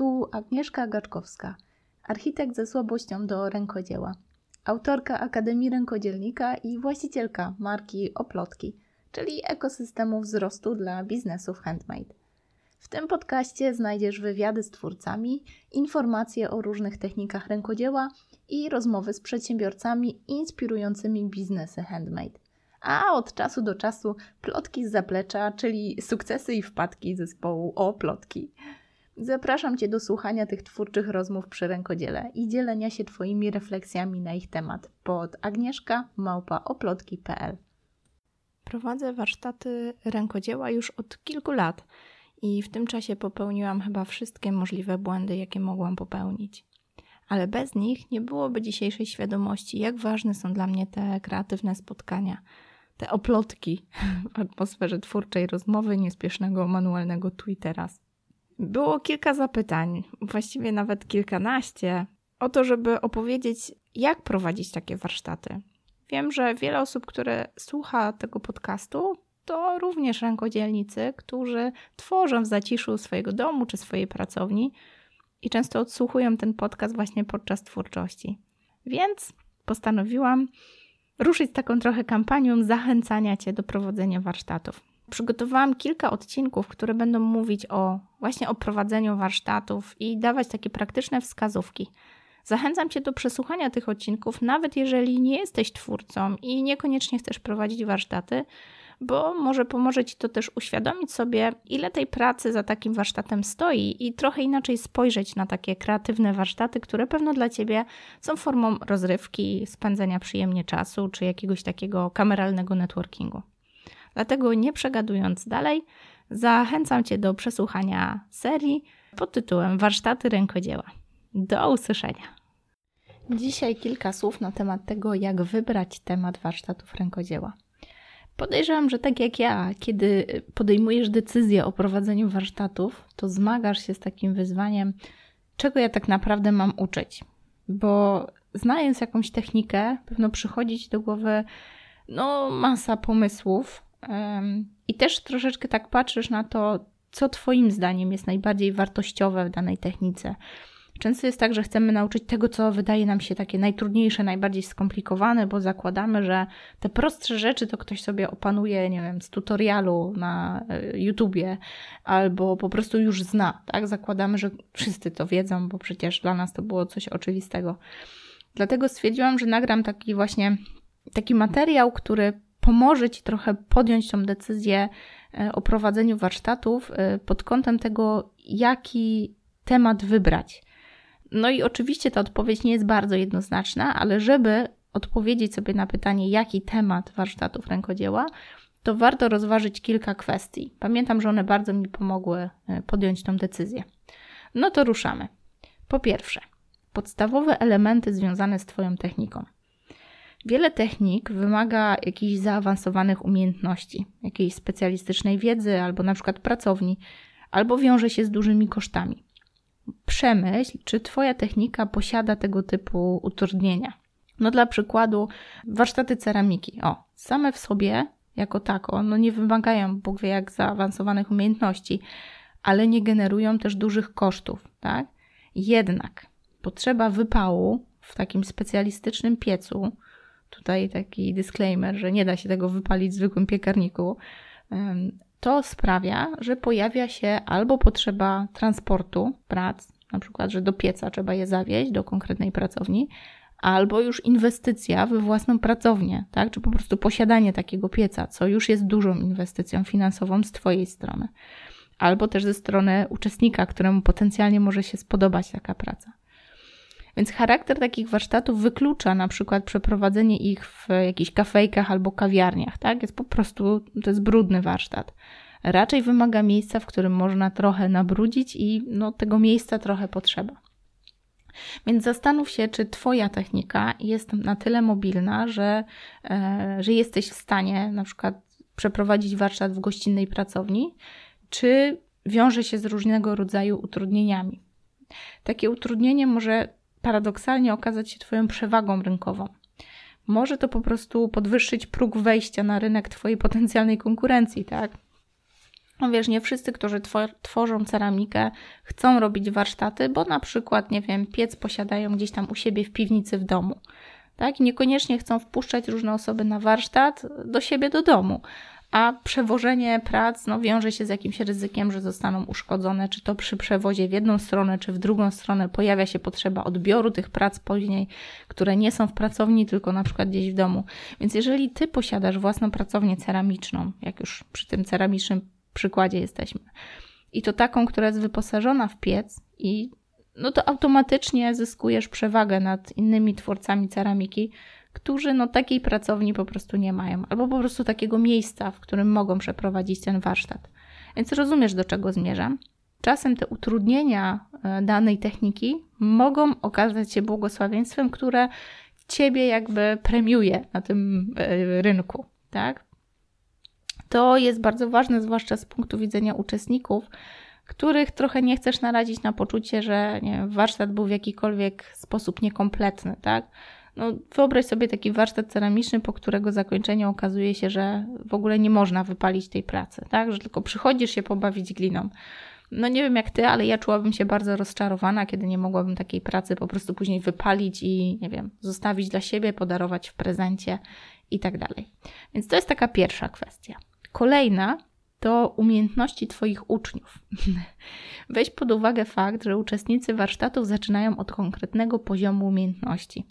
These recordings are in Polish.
Tu Agnieszka Gaczkowska, architekt ze słabością do rękodzieła, autorka Akademii Rękodzielnika i właścicielka marki Oplotki, czyli ekosystemu wzrostu dla biznesów handmade. W tym podcaście znajdziesz wywiady z twórcami, informacje o różnych technikach rękodzieła i rozmowy z przedsiębiorcami inspirującymi biznesy handmade. A od czasu do czasu plotki z zaplecza, czyli sukcesy i wpadki zespołu o plotki. Zapraszam Cię do słuchania tych twórczych rozmów przy rękodziele i dzielenia się Twoimi refleksjami na ich temat pod agnieszka.małpaoplotki.pl Prowadzę warsztaty rękodzieła już od kilku lat i w tym czasie popełniłam chyba wszystkie możliwe błędy, jakie mogłam popełnić. Ale bez nich nie byłoby dzisiejszej świadomości, jak ważne są dla mnie te kreatywne spotkania, te oplotki w atmosferze twórczej rozmowy, niespiesznego manualnego i teraz. Było kilka zapytań, właściwie nawet kilkanaście, o to, żeby opowiedzieć, jak prowadzić takie warsztaty. Wiem, że wiele osób, które słucha tego podcastu, to również rękodzielnicy, którzy tworzą w zaciszu swojego domu czy swojej pracowni i często odsłuchują ten podcast właśnie podczas twórczości. Więc postanowiłam ruszyć z taką trochę kampanią zachęcania Cię do prowadzenia warsztatów. Przygotowałam kilka odcinków, które będą mówić o właśnie o prowadzeniu warsztatów i dawać takie praktyczne wskazówki. Zachęcam Cię do przesłuchania tych odcinków, nawet jeżeli nie jesteś twórcą i niekoniecznie chcesz prowadzić warsztaty, bo może pomoże Ci to też uświadomić sobie, ile tej pracy za takim warsztatem stoi i trochę inaczej spojrzeć na takie kreatywne warsztaty, które pewno dla Ciebie są formą rozrywki, spędzenia przyjemnie czasu czy jakiegoś takiego kameralnego networkingu. Dlatego nie przegadując dalej, zachęcam Cię do przesłuchania serii pod tytułem Warsztaty rękodzieła. Do usłyszenia. Dzisiaj kilka słów na temat tego, jak wybrać temat warsztatów rękodzieła. Podejrzewam, że tak jak ja, kiedy podejmujesz decyzję o prowadzeniu warsztatów, to zmagasz się z takim wyzwaniem, czego ja tak naprawdę mam uczyć. Bo znając jakąś technikę, pewno przychodzić do głowy no, masa pomysłów, i też troszeczkę tak patrzysz na to, co Twoim zdaniem jest najbardziej wartościowe w danej technice. Często jest tak, że chcemy nauczyć tego, co wydaje nam się takie najtrudniejsze, najbardziej skomplikowane, bo zakładamy, że te prostsze rzeczy to ktoś sobie opanuje, nie wiem, z tutorialu na e, YouTubie albo po prostu już zna, tak? Zakładamy, że wszyscy to wiedzą, bo przecież dla nas to było coś oczywistego. Dlatego stwierdziłam, że nagram taki właśnie taki materiał, który pomoże Ci trochę podjąć tą decyzję e, o prowadzeniu warsztatów e, pod kątem tego, jaki temat wybrać. No i oczywiście ta odpowiedź nie jest bardzo jednoznaczna, ale żeby odpowiedzieć sobie na pytanie, jaki temat warsztatów rękodzieła, to warto rozważyć kilka kwestii. Pamiętam, że one bardzo mi pomogły e, podjąć tą decyzję. No to ruszamy. Po pierwsze, podstawowe elementy związane z Twoją techniką. Wiele technik wymaga jakichś zaawansowanych umiejętności, jakiejś specjalistycznej wiedzy albo na przykład pracowni, albo wiąże się z dużymi kosztami. Przemyśl, czy Twoja technika posiada tego typu utrudnienia. No dla przykładu warsztaty ceramiki. O, same w sobie jako tako, no nie wymagają Bóg wie jak zaawansowanych umiejętności, ale nie generują też dużych kosztów, tak? Jednak potrzeba wypału w takim specjalistycznym piecu, tutaj taki disclaimer, że nie da się tego wypalić w zwykłym piekarniku, to sprawia, że pojawia się albo potrzeba transportu prac, na przykład, że do pieca trzeba je zawieźć do konkretnej pracowni, albo już inwestycja we własną pracownię, tak? czy po prostu posiadanie takiego pieca, co już jest dużą inwestycją finansową z Twojej strony, albo też ze strony uczestnika, któremu potencjalnie może się spodobać taka praca. Więc charakter takich warsztatów wyklucza na przykład przeprowadzenie ich w jakichś kafejkach albo kawiarniach, tak? Jest po prostu, to jest brudny warsztat. Raczej wymaga miejsca, w którym można trochę nabrudzić i no, tego miejsca trochę potrzeba. Więc zastanów się, czy Twoja technika jest na tyle mobilna, że, e, że jesteś w stanie na przykład przeprowadzić warsztat w gościnnej pracowni, czy wiąże się z różnego rodzaju utrudnieniami. Takie utrudnienie może paradoksalnie okazać się Twoją przewagą rynkową. Może to po prostu podwyższyć próg wejścia na rynek Twojej potencjalnej konkurencji, tak? No wiesz, nie wszyscy, którzy tworzą ceramikę, chcą robić warsztaty, bo na przykład, nie wiem, piec posiadają gdzieś tam u siebie w piwnicy w domu. Tak? I niekoniecznie chcą wpuszczać różne osoby na warsztat do siebie do domu a przewożenie prac no, wiąże się z jakimś ryzykiem, że zostaną uszkodzone, czy to przy przewozie w jedną stronę, czy w drugą stronę pojawia się potrzeba odbioru tych prac później, które nie są w pracowni, tylko na przykład gdzieś w domu. Więc jeżeli ty posiadasz własną pracownię ceramiczną, jak już przy tym ceramicznym przykładzie jesteśmy, i to taką, która jest wyposażona w piec i no to automatycznie zyskujesz przewagę nad innymi twórcami ceramiki, którzy no takiej pracowni po prostu nie mają, albo po prostu takiego miejsca, w którym mogą przeprowadzić ten warsztat. Więc rozumiesz, do czego zmierzam. Czasem te utrudnienia e, danej techniki mogą okazać się błogosławieństwem, które ciebie jakby premiuje na tym e, rynku, tak? To jest bardzo ważne, zwłaszcza z punktu widzenia uczestników, których trochę nie chcesz narazić na poczucie, że nie warsztat był w jakikolwiek sposób niekompletny, tak? No, wyobraź sobie taki warsztat ceramiczny, po którego zakończeniu okazuje się, że w ogóle nie można wypalić tej pracy, tak? Że tylko przychodzisz się pobawić gliną. No nie wiem jak ty, ale ja czułabym się bardzo rozczarowana, kiedy nie mogłabym takiej pracy po prostu później wypalić i nie wiem, zostawić dla siebie, podarować w prezencie i tak dalej. Więc to jest taka pierwsza kwestia. Kolejna to umiejętności Twoich uczniów. Weź pod uwagę fakt, że uczestnicy warsztatów zaczynają od konkretnego poziomu umiejętności.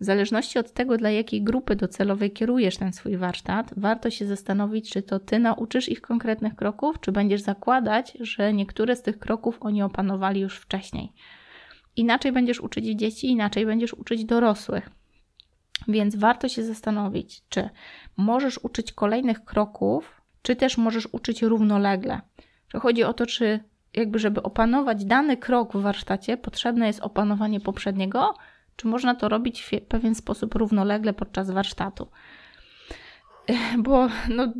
W zależności od tego, dla jakiej grupy docelowej kierujesz ten swój warsztat, warto się zastanowić, czy to ty nauczysz ich konkretnych kroków, czy będziesz zakładać, że niektóre z tych kroków oni opanowali już wcześniej. Inaczej będziesz uczyć dzieci, inaczej będziesz uczyć dorosłych. Więc warto się zastanowić, czy możesz uczyć kolejnych kroków, czy też możesz uczyć równolegle. Czy chodzi o to, czy jakby, żeby opanować dany krok w warsztacie, potrzebne jest opanowanie poprzedniego, czy można to robić w pewien sposób równolegle podczas warsztatu? Bo no,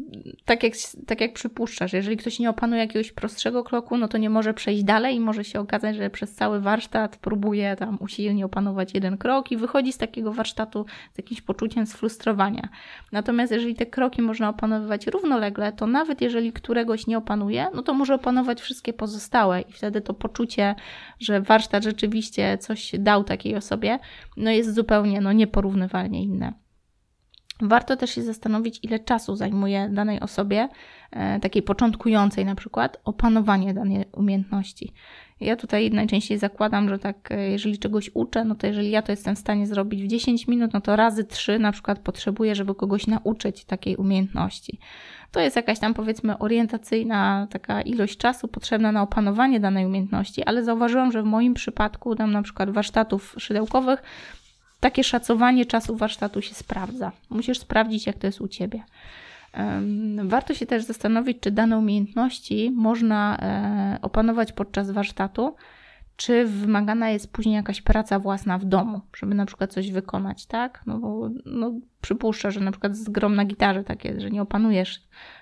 tak, jak, tak jak przypuszczasz, jeżeli ktoś nie opanuje jakiegoś prostszego kroku, no to nie może przejść dalej i może się okazać, że przez cały warsztat próbuje tam usilnie opanować jeden krok i wychodzi z takiego warsztatu z jakimś poczuciem sfrustrowania. Natomiast jeżeli te kroki można opanowywać równolegle, to nawet jeżeli któregoś nie opanuje, no to może opanować wszystkie pozostałe i wtedy to poczucie, że warsztat rzeczywiście coś dał takiej osobie, no jest zupełnie no, nieporównywalnie inne. Warto też się zastanowić, ile czasu zajmuje danej osobie, e, takiej początkującej na przykład, opanowanie danej umiejętności. Ja tutaj najczęściej zakładam, że tak, e, jeżeli czegoś uczę, no to jeżeli ja to jestem w stanie zrobić w 10 minut, no to razy 3 na przykład potrzebuję, żeby kogoś nauczyć takiej umiejętności. To jest jakaś tam powiedzmy orientacyjna taka ilość czasu potrzebna na opanowanie danej umiejętności, ale zauważyłam, że w moim przypadku, tam na przykład warsztatów szydełkowych, takie szacowanie czasu warsztatu się sprawdza. Musisz sprawdzić, jak to jest u ciebie. Warto się też zastanowić, czy dane umiejętności można e, opanować podczas warsztatu, czy wymagana jest później jakaś praca własna w domu, żeby na przykład coś wykonać, tak? No bo no, przypuszczę, że na przykład z grom na gitarze tak jest, że nie opanujesz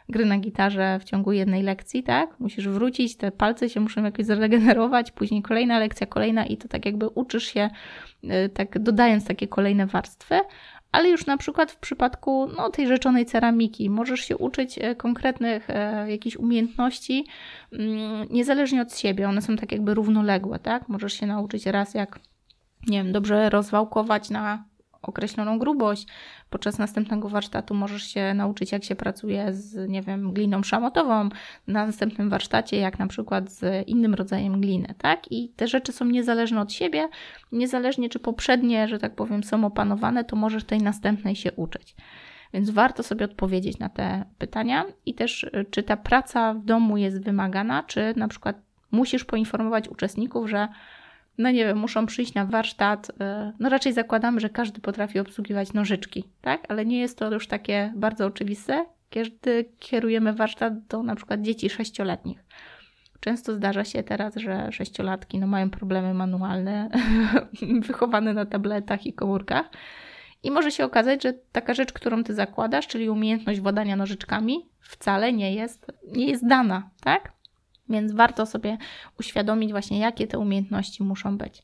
gry na gitarze w ciągu jednej lekcji, tak? Musisz wrócić, te palce się muszą jakoś zregenerować, później kolejna lekcja, kolejna i to tak jakby uczysz się, y, tak dodając takie kolejne warstwy, ale już na przykład w przypadku no, tej rzeczonej ceramiki możesz się uczyć e, konkretnych e, jakichś umiejętności mm, niezależnie od siebie. One są tak jakby równoległe, tak? Możesz się nauczyć raz jak nie wiem, dobrze rozwałkować na określoną grubość. Podczas następnego warsztatu możesz się nauczyć, jak się pracuje z, nie wiem, gliną szamotową. Na następnym warsztacie, jak na przykład z innym rodzajem gliny, tak? I te rzeczy są niezależne od siebie. Niezależnie, czy poprzednie, że tak powiem, są opanowane, to możesz tej następnej się uczyć. Więc warto sobie odpowiedzieć na te pytania i też, czy ta praca w domu jest wymagana, czy na przykład musisz poinformować uczestników, że no nie wiem, muszą przyjść na warsztat. Y, no raczej zakładamy, że każdy potrafi obsługiwać nożyczki, tak? Ale nie jest to już takie bardzo oczywiste, kiedy kierujemy warsztat do na przykład dzieci sześcioletnich. Często zdarza się teraz, że sześciolatki no, mają problemy manualne, wychowane na tabletach i komórkach. I może się okazać, że taka rzecz, którą ty zakładasz, czyli umiejętność władania nożyczkami, wcale nie jest, nie jest dana, tak? Więc warto sobie uświadomić właśnie, jakie te umiejętności muszą być.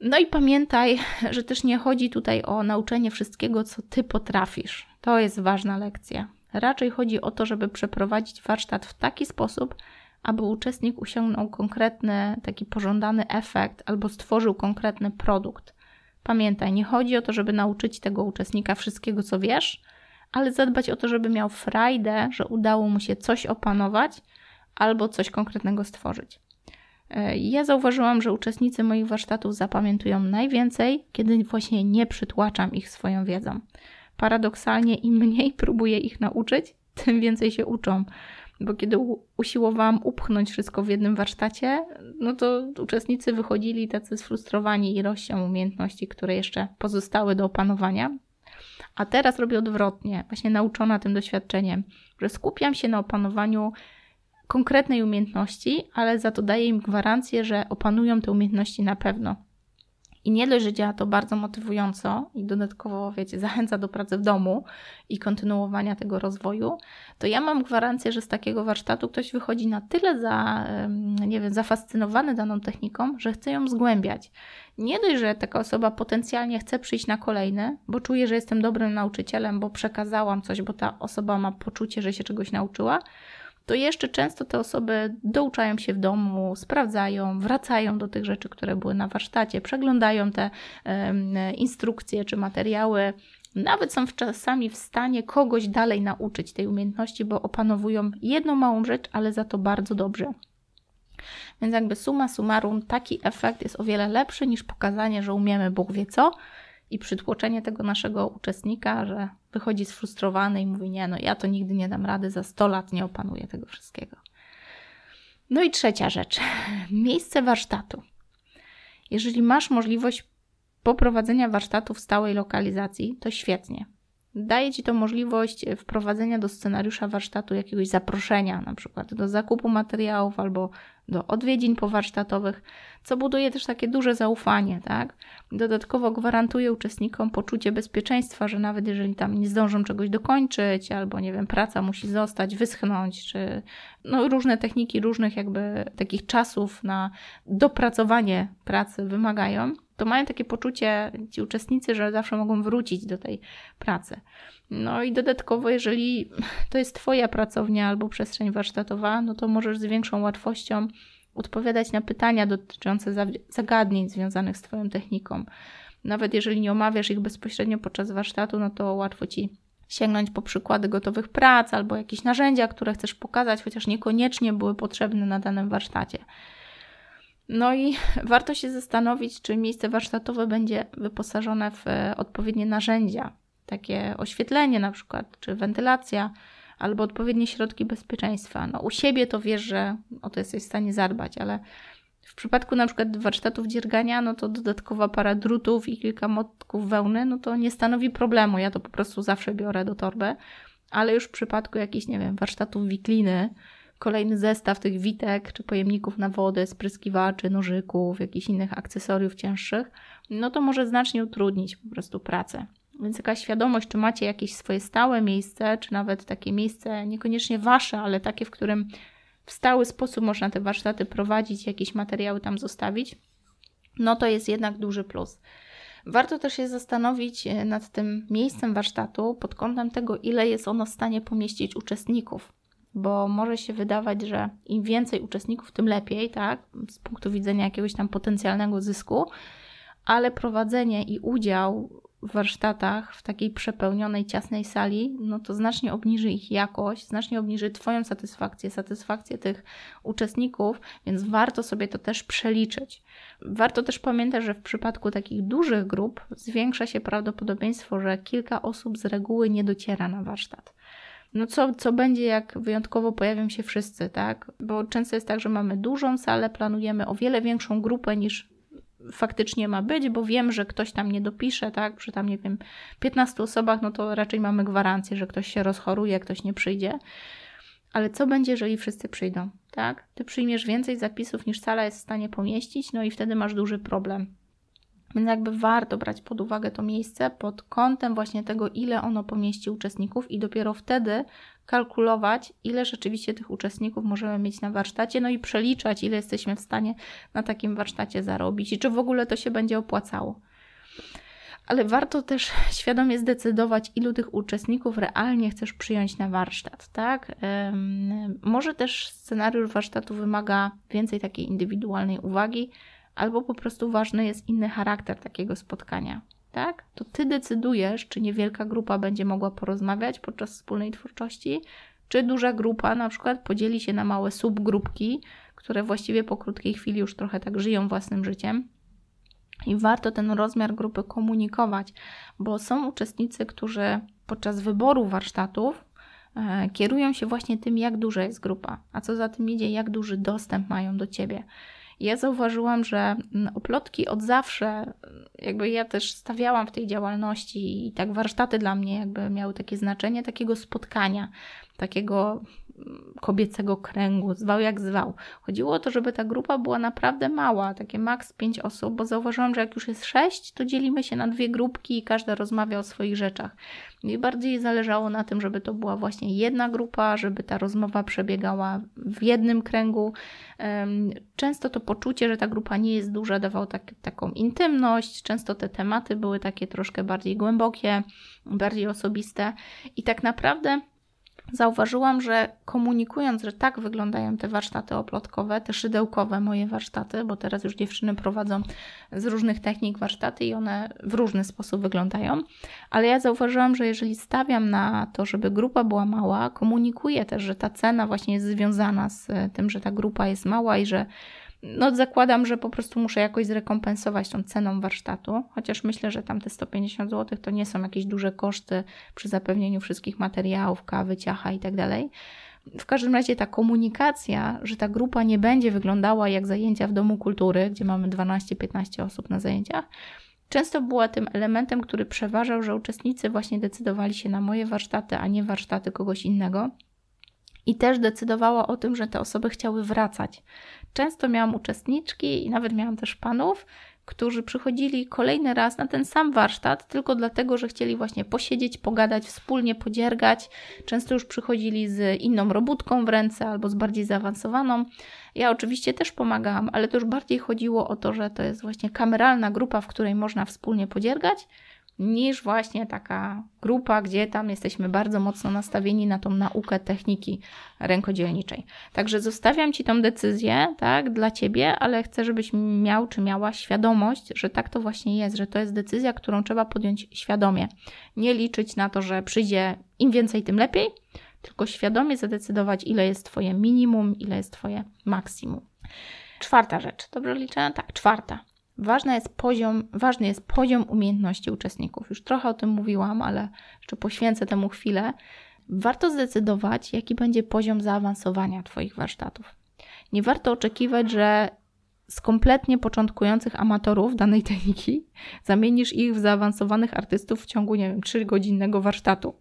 No i pamiętaj, że też nie chodzi tutaj o nauczenie wszystkiego, co ty potrafisz. To jest ważna lekcja. Raczej chodzi o to, żeby przeprowadzić warsztat w taki sposób, aby uczestnik osiągnął konkretny, taki pożądany efekt albo stworzył konkretny produkt. Pamiętaj, nie chodzi o to, żeby nauczyć tego uczestnika wszystkiego, co wiesz, ale zadbać o to, żeby miał frajdę, że udało mu się coś opanować albo coś konkretnego stworzyć. E, ja zauważyłam, że uczestnicy moich warsztatów zapamiętują najwięcej, kiedy właśnie nie przytłaczam ich swoją wiedzą. Paradoksalnie, im mniej próbuję ich nauczyć, tym więcej się uczą. Bo kiedy usiłowałam upchnąć wszystko w jednym warsztacie, no to uczestnicy wychodzili tacy sfrustrowani ilością umiejętności, które jeszcze pozostały do opanowania. A teraz robię odwrotnie, właśnie nauczona tym doświadczeniem, że skupiam się na opanowaniu konkretnej umiejętności, ale za to daję im gwarancję, że opanują te umiejętności na pewno. I nie dość, że działa to bardzo motywująco i dodatkowo, wiecie, zachęca do pracy w domu i kontynuowania tego rozwoju, to ja mam gwarancję, że z takiego warsztatu ktoś wychodzi na tyle za, nie wiem, zafascynowany daną techniką, że chce ją zgłębiać. Nie dość, że taka osoba potencjalnie chce przyjść na kolejny, bo czuje, że jestem dobrym nauczycielem, bo przekazałam coś, bo ta osoba ma poczucie, że się czegoś nauczyła, to jeszcze często te osoby douczają się w domu, sprawdzają, wracają do tych rzeczy, które były na warsztacie, przeglądają te instrukcje czy materiały. Nawet są czasami w stanie kogoś dalej nauczyć tej umiejętności, bo opanowują jedną małą rzecz, ale za to bardzo dobrze. Więc jakby suma summarum, taki efekt jest o wiele lepszy niż pokazanie, że umiemy Bóg wie co, i przytłoczenie tego naszego uczestnika, że wychodzi sfrustrowany i mówi: Nie, no ja to nigdy nie dam rady, za 100 lat nie opanuję tego wszystkiego. No i trzecia rzecz miejsce warsztatu. Jeżeli masz możliwość poprowadzenia warsztatu w stałej lokalizacji, to świetnie. Daje Ci to możliwość wprowadzenia do scenariusza warsztatu jakiegoś zaproszenia, na przykład do zakupu materiałów albo do odwiedzin powarsztatowych, co buduje też takie duże zaufanie, tak? Dodatkowo gwarantuje uczestnikom poczucie bezpieczeństwa, że nawet jeżeli tam nie zdążą czegoś dokończyć, albo nie wiem, praca musi zostać, wyschnąć, czy no, różne techniki, różnych jakby takich czasów na dopracowanie pracy wymagają, to mają takie poczucie ci uczestnicy, że zawsze mogą wrócić do tej pracy. No i dodatkowo, jeżeli to jest Twoja pracownia albo przestrzeń warsztatowa, no to możesz z większą łatwością odpowiadać na pytania dotyczące zagadnień związanych z Twoją techniką. Nawet jeżeli nie omawiasz ich bezpośrednio podczas warsztatu, no to łatwo Ci sięgnąć po przykłady gotowych prac albo jakieś narzędzia, które chcesz pokazać, chociaż niekoniecznie były potrzebne na danym warsztacie. No i warto się zastanowić, czy miejsce warsztatowe będzie wyposażone w e, odpowiednie narzędzia, takie oświetlenie na przykład, czy wentylacja, albo odpowiednie środki bezpieczeństwa. No, u siebie to wiesz, że o to jesteś w stanie zadbać, ale w przypadku na przykład warsztatów dziergania, no to dodatkowa para drutów i kilka motków wełny, no to nie stanowi problemu. Ja to po prostu zawsze biorę do torby, ale już w przypadku jakichś, nie wiem, warsztatów wikliny, kolejny zestaw tych witek czy pojemników na wodę, spryskiwaczy, nożyków, jakichś innych akcesoriów cięższych, no to może znacznie utrudnić po prostu pracę. Więc jakaś świadomość, czy macie jakieś swoje stałe miejsce, czy nawet takie miejsce niekoniecznie wasze, ale takie, w którym w stały sposób można te warsztaty prowadzić, jakieś materiały tam zostawić, no to jest jednak duży plus. Warto też się zastanowić e, nad tym miejscem warsztatu pod kątem tego, ile jest ono w stanie pomieścić uczestników bo może się wydawać, że im więcej uczestników, tym lepiej, tak, z punktu widzenia jakiegoś tam potencjalnego zysku, ale prowadzenie i udział w warsztatach w takiej przepełnionej, ciasnej sali, no to znacznie obniży ich jakość, znacznie obniży Twoją satysfakcję, satysfakcję tych uczestników, więc warto sobie to też przeliczyć. Warto też pamiętać, że w przypadku takich dużych grup zwiększa się prawdopodobieństwo, że kilka osób z reguły nie dociera na warsztat no co, co będzie, jak wyjątkowo pojawią się wszyscy, tak? Bo często jest tak, że mamy dużą salę, planujemy o wiele większą grupę niż faktycznie ma być, bo wiem, że ktoś tam nie dopisze, tak? Przy tam, nie wiem, 15 osobach, no to raczej mamy gwarancję, że ktoś się rozchoruje, ktoś nie przyjdzie. Ale co będzie, jeżeli wszyscy przyjdą, tak? Ty przyjmiesz więcej zapisów niż sala jest w stanie pomieścić, no i wtedy masz duży problem. Więc jakby warto brać pod uwagę to miejsce pod kątem właśnie tego, ile ono pomieści uczestników i dopiero wtedy kalkulować, ile rzeczywiście tych uczestników możemy mieć na warsztacie, no i przeliczać, ile jesteśmy w stanie na takim warsztacie zarobić i czy w ogóle to się będzie opłacało. ale warto też świadomie zdecydować, ilu tych uczestników realnie chcesz przyjąć na warsztat, tak? Może też scenariusz warsztatu wymaga więcej takiej indywidualnej uwagi, albo po prostu ważny jest inny charakter takiego spotkania, tak? To ty decydujesz, czy niewielka grupa będzie mogła porozmawiać podczas wspólnej twórczości, czy duża grupa na przykład podzieli się na małe subgrupki, które właściwie po krótkiej chwili już trochę tak żyją własnym życiem i warto ten rozmiar grupy komunikować, bo są uczestnicy, którzy podczas wyboru warsztatów e, kierują się właśnie tym, jak duża jest grupa, a co za tym idzie, jak duży dostęp mają do ciebie. Ja zauważyłam, że oplotki od zawsze, jakby ja też stawiałam w tej działalności i tak warsztaty dla mnie jakby miały takie znaczenie takiego spotkania, takiego kobiecego kręgu, zwał jak zwał. Chodziło o to, żeby ta grupa była naprawdę mała, takie maks 5 osób, bo zauważyłam, że jak już jest 6, to dzielimy się na dwie grupki i każda rozmawia o swoich rzeczach. I bardziej zależało na tym, żeby to była właśnie jedna grupa, żeby ta rozmowa przebiegała w jednym kręgu. Często to poczucie, że ta grupa nie jest duża, dawało tak, taką intymność. Często te tematy były takie troszkę bardziej głębokie, bardziej osobiste. I tak naprawdę zauważyłam, że komunikując, że tak wyglądają te warsztaty oplotkowe, te szydełkowe moje warsztaty, bo teraz już dziewczyny prowadzą z różnych technik warsztaty i one w różny sposób wyglądają, ale ja zauważyłam, że jeżeli stawiam na to, żeby grupa była mała, komunikuję też, że ta cena właśnie jest związana z tym, że ta grupa jest mała i że no zakładam, że po prostu muszę jakoś zrekompensować tą ceną warsztatu, chociaż myślę, że tam te 150 zł to nie są jakieś duże koszty przy zapewnieniu wszystkich materiałów, kawy, ciacha i tak dalej. W każdym razie ta komunikacja, że ta grupa nie będzie wyglądała jak zajęcia w domu kultury, gdzie mamy 12-15 osób na zajęciach, często była tym elementem, który przeważał, że uczestnicy właśnie decydowali się na moje warsztaty, a nie warsztaty kogoś innego. I też decydowała o tym, że te osoby chciały wracać. Często miałam uczestniczki i nawet miałam też panów, którzy przychodzili kolejny raz na ten sam warsztat, tylko dlatego, że chcieli właśnie posiedzieć, pogadać, wspólnie podziergać. Często już przychodzili z inną robótką w ręce albo z bardziej zaawansowaną. Ja oczywiście też pomagałam, ale to już bardziej chodziło o to, że to jest właśnie kameralna grupa, w której można wspólnie podziergać niż właśnie taka grupa, gdzie tam jesteśmy bardzo mocno nastawieni na tą naukę techniki rękodzielniczej. Także zostawiam Ci tą decyzję, tak, dla Ciebie, ale chcę, żebyś miał czy miała świadomość, że tak to właśnie jest, że to jest decyzja, którą trzeba podjąć świadomie. Nie liczyć na to, że przyjdzie im więcej, tym lepiej, tylko świadomie zadecydować, ile jest Twoje minimum, ile jest Twoje maksimum. Czwarta rzecz. Dobrze liczę? Tak, czwarta. Ważny jest, poziom, ważny jest poziom umiejętności uczestników. Już trochę o tym mówiłam, ale jeszcze poświęcę temu chwilę. Warto zdecydować, jaki będzie poziom zaawansowania Twoich warsztatów. Nie warto oczekiwać, że z kompletnie początkujących amatorów danej techniki zamienisz ich w zaawansowanych artystów w ciągu, nie wiem, 3-godzinnego warsztatu.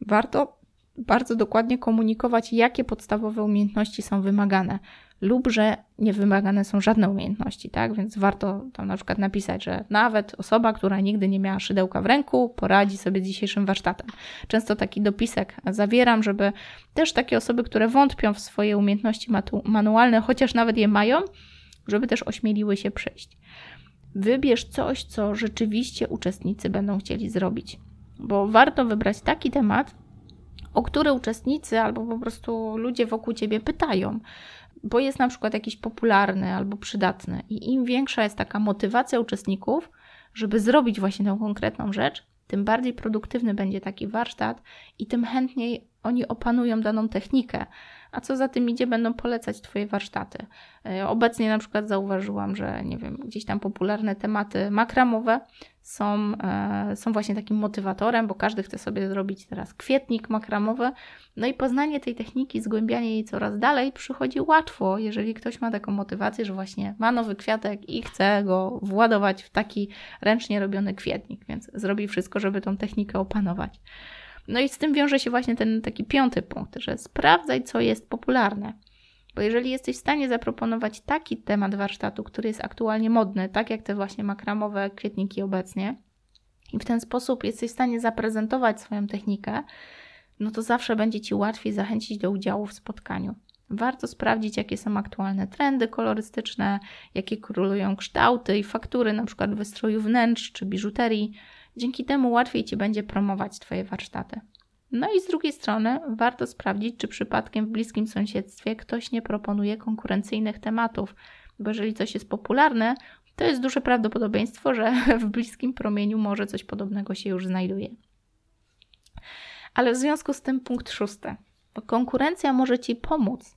Warto bardzo dokładnie komunikować, jakie podstawowe umiejętności są wymagane lub że nie wymagane są żadne umiejętności, tak? Więc warto tam na przykład napisać, że nawet osoba, która nigdy nie miała szydełka w ręku, poradzi sobie z dzisiejszym warsztatem. Często taki dopisek zawieram, żeby też takie osoby, które wątpią w swoje umiejętności manualne, chociaż nawet je mają, żeby też ośmieliły się przyjść. Wybierz coś, co rzeczywiście uczestnicy będą chcieli zrobić, bo warto wybrać taki temat, o który uczestnicy albo po prostu ludzie wokół ciebie pytają bo jest na przykład jakiś popularny albo przydatny. I im większa jest taka motywacja uczestników, żeby zrobić właśnie tę konkretną rzecz, tym bardziej produktywny będzie taki warsztat i tym chętniej oni opanują daną technikę, a co za tym idzie, będą polecać Twoje warsztaty. E, obecnie na przykład zauważyłam, że nie wiem, gdzieś tam popularne tematy makramowe są, e, są właśnie takim motywatorem, bo każdy chce sobie zrobić teraz kwietnik makramowy. No i poznanie tej techniki, zgłębianie jej coraz dalej przychodzi łatwo, jeżeli ktoś ma taką motywację, że właśnie ma nowy kwiatek i chce go władować w taki ręcznie robiony kwietnik, więc zrobi wszystko, żeby tą technikę opanować. No i z tym wiąże się właśnie ten taki piąty punkt, że sprawdzaj, co jest popularne. Bo jeżeli jesteś w stanie zaproponować taki temat warsztatu, który jest aktualnie modny, tak jak te właśnie makramowe kwietniki obecnie, i w ten sposób jesteś w stanie zaprezentować swoją technikę, no to zawsze będzie ci łatwiej zachęcić do udziału w spotkaniu. Warto sprawdzić, jakie są aktualne trendy kolorystyczne, jakie królują kształty i faktury, na przykład wystroju wnętrz czy biżuterii. Dzięki temu łatwiej Ci będzie promować Twoje warsztaty. No i z drugiej strony warto sprawdzić, czy przypadkiem w bliskim sąsiedztwie ktoś nie proponuje konkurencyjnych tematów, bo jeżeli coś jest popularne, to jest duże prawdopodobieństwo, że w bliskim promieniu może coś podobnego się już znajduje. Ale w związku z tym punkt szósty. Konkurencja może Ci pomóc.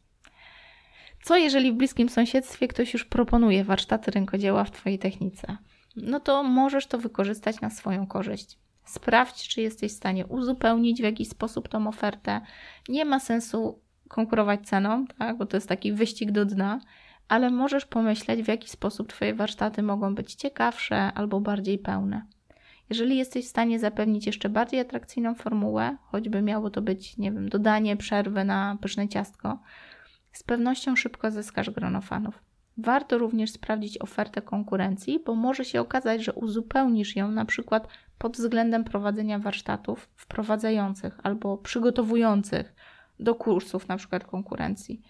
Co jeżeli w bliskim sąsiedztwie ktoś już proponuje warsztaty rękodzieła w Twojej technice? No to możesz to wykorzystać na swoją korzyść. Sprawdź, czy jesteś w stanie uzupełnić w jakiś sposób tą ofertę. Nie ma sensu konkurować ceną, tak? bo to jest taki wyścig do dna, ale możesz pomyśleć, w jaki sposób Twoje warsztaty mogą być ciekawsze albo bardziej pełne. Jeżeli jesteś w stanie zapewnić jeszcze bardziej atrakcyjną formułę, choćby miało to być, nie wiem, dodanie przerwy na pyszne ciastko, z pewnością szybko zyskasz grono fanów. Warto również sprawdzić ofertę konkurencji, bo może się okazać, że uzupełnisz ją na przykład pod względem prowadzenia warsztatów wprowadzających albo przygotowujących do kursów na przykład konkurencji.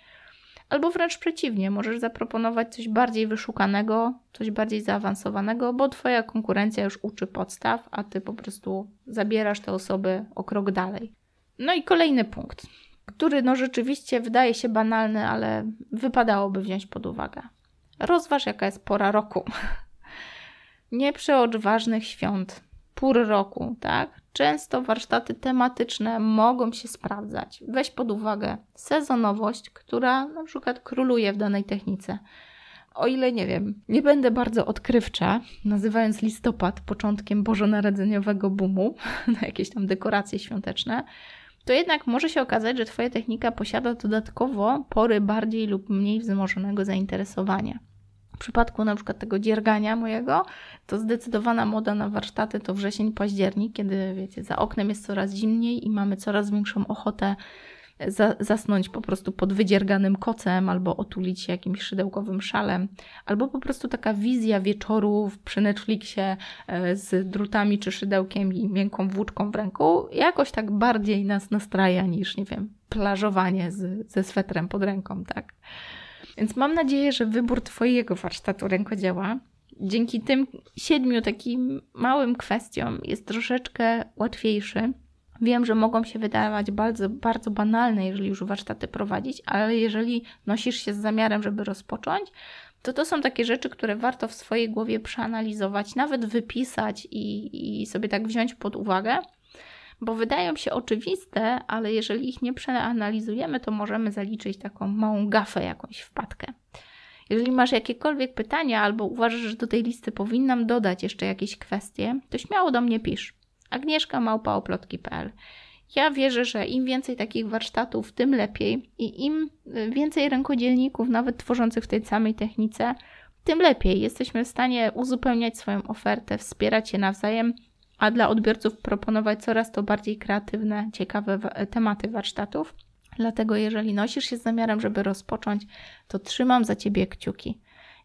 Albo wręcz przeciwnie, możesz zaproponować coś bardziej wyszukanego, coś bardziej zaawansowanego, bo Twoja konkurencja już uczy podstaw, a Ty po prostu zabierasz te osoby o krok dalej. No i kolejny punkt, który no rzeczywiście wydaje się banalny, ale wypadałoby wziąć pod uwagę. Rozważ, jaka jest pora roku. Nie przeocz ważnych świąt, pór roku, tak? Często warsztaty tematyczne mogą się sprawdzać. Weź pod uwagę sezonowość, która na przykład króluje w danej technice. O ile nie wiem, nie będę bardzo odkrywcza, nazywając listopad początkiem bożonarodzeniowego boomu na jakieś tam dekoracje świąteczne, to jednak może się okazać, że Twoja technika posiada dodatkowo pory bardziej lub mniej wzmożonego zainteresowania. W przypadku na przykład tego dziergania mojego, to zdecydowana moda na warsztaty to wrzesień, październik, kiedy wiecie, za oknem jest coraz zimniej i mamy coraz większą ochotę za, zasnąć po prostu pod wydzierganym kocem, albo otulić się jakimś szydełkowym szalem, albo po prostu taka wizja wieczorów przy Netflixie e, z drutami czy szydełkiem i miękką włóczką w ręku, jakoś tak bardziej nas nastraja niż, nie wiem, plażowanie z, ze swetrem pod ręką, tak? Więc mam nadzieję, że wybór Twojego warsztatu rękodzieła dzięki tym siedmiu takim małym kwestiom jest troszeczkę łatwiejszy. Wiem, że mogą się wydawać bardzo, bardzo banalne, jeżeli już warsztaty prowadzić, ale jeżeli nosisz się z zamiarem, żeby rozpocząć, to to są takie rzeczy, które warto w swojej głowie przeanalizować, nawet wypisać i, i sobie tak wziąć pod uwagę, bo wydają się oczywiste, ale jeżeli ich nie przeanalizujemy, to możemy zaliczyć taką małą gafę, jakąś wpadkę. Jeżeli masz jakiekolwiek pytania albo uważasz, że do tej listy powinnam dodać jeszcze jakieś kwestie, to śmiało do mnie pisz. Agnieszka małpaoplotki.pl ja wierzę, że im więcej takich warsztatów, tym lepiej i im więcej rękodzielników, nawet tworzących w tej samej technice, tym lepiej. Jesteśmy w stanie uzupełniać swoją ofertę, wspierać się nawzajem a dla odbiorców proponować coraz to bardziej kreatywne, ciekawe tematy warsztatów. Dlatego, jeżeli nosisz się z zamiarem, żeby rozpocząć, to trzymam za Ciebie kciuki.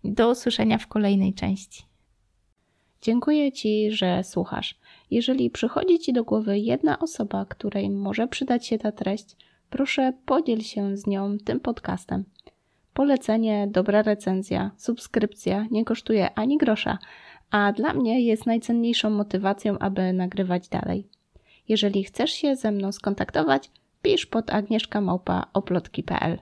Do usłyszenia w kolejnej części. Dziękuję Ci, że słuchasz. Jeżeli przychodzi Ci do głowy jedna osoba, której może przydać się ta treść, proszę podziel się z nią tym podcastem. Polecenie, dobra recenzja, subskrypcja nie kosztuje ani grosza a dla mnie jest najcenniejszą motywacją, aby nagrywać dalej. Jeżeli chcesz się ze mną skontaktować, pisz pod agnieszkamałpa.oplotki.pl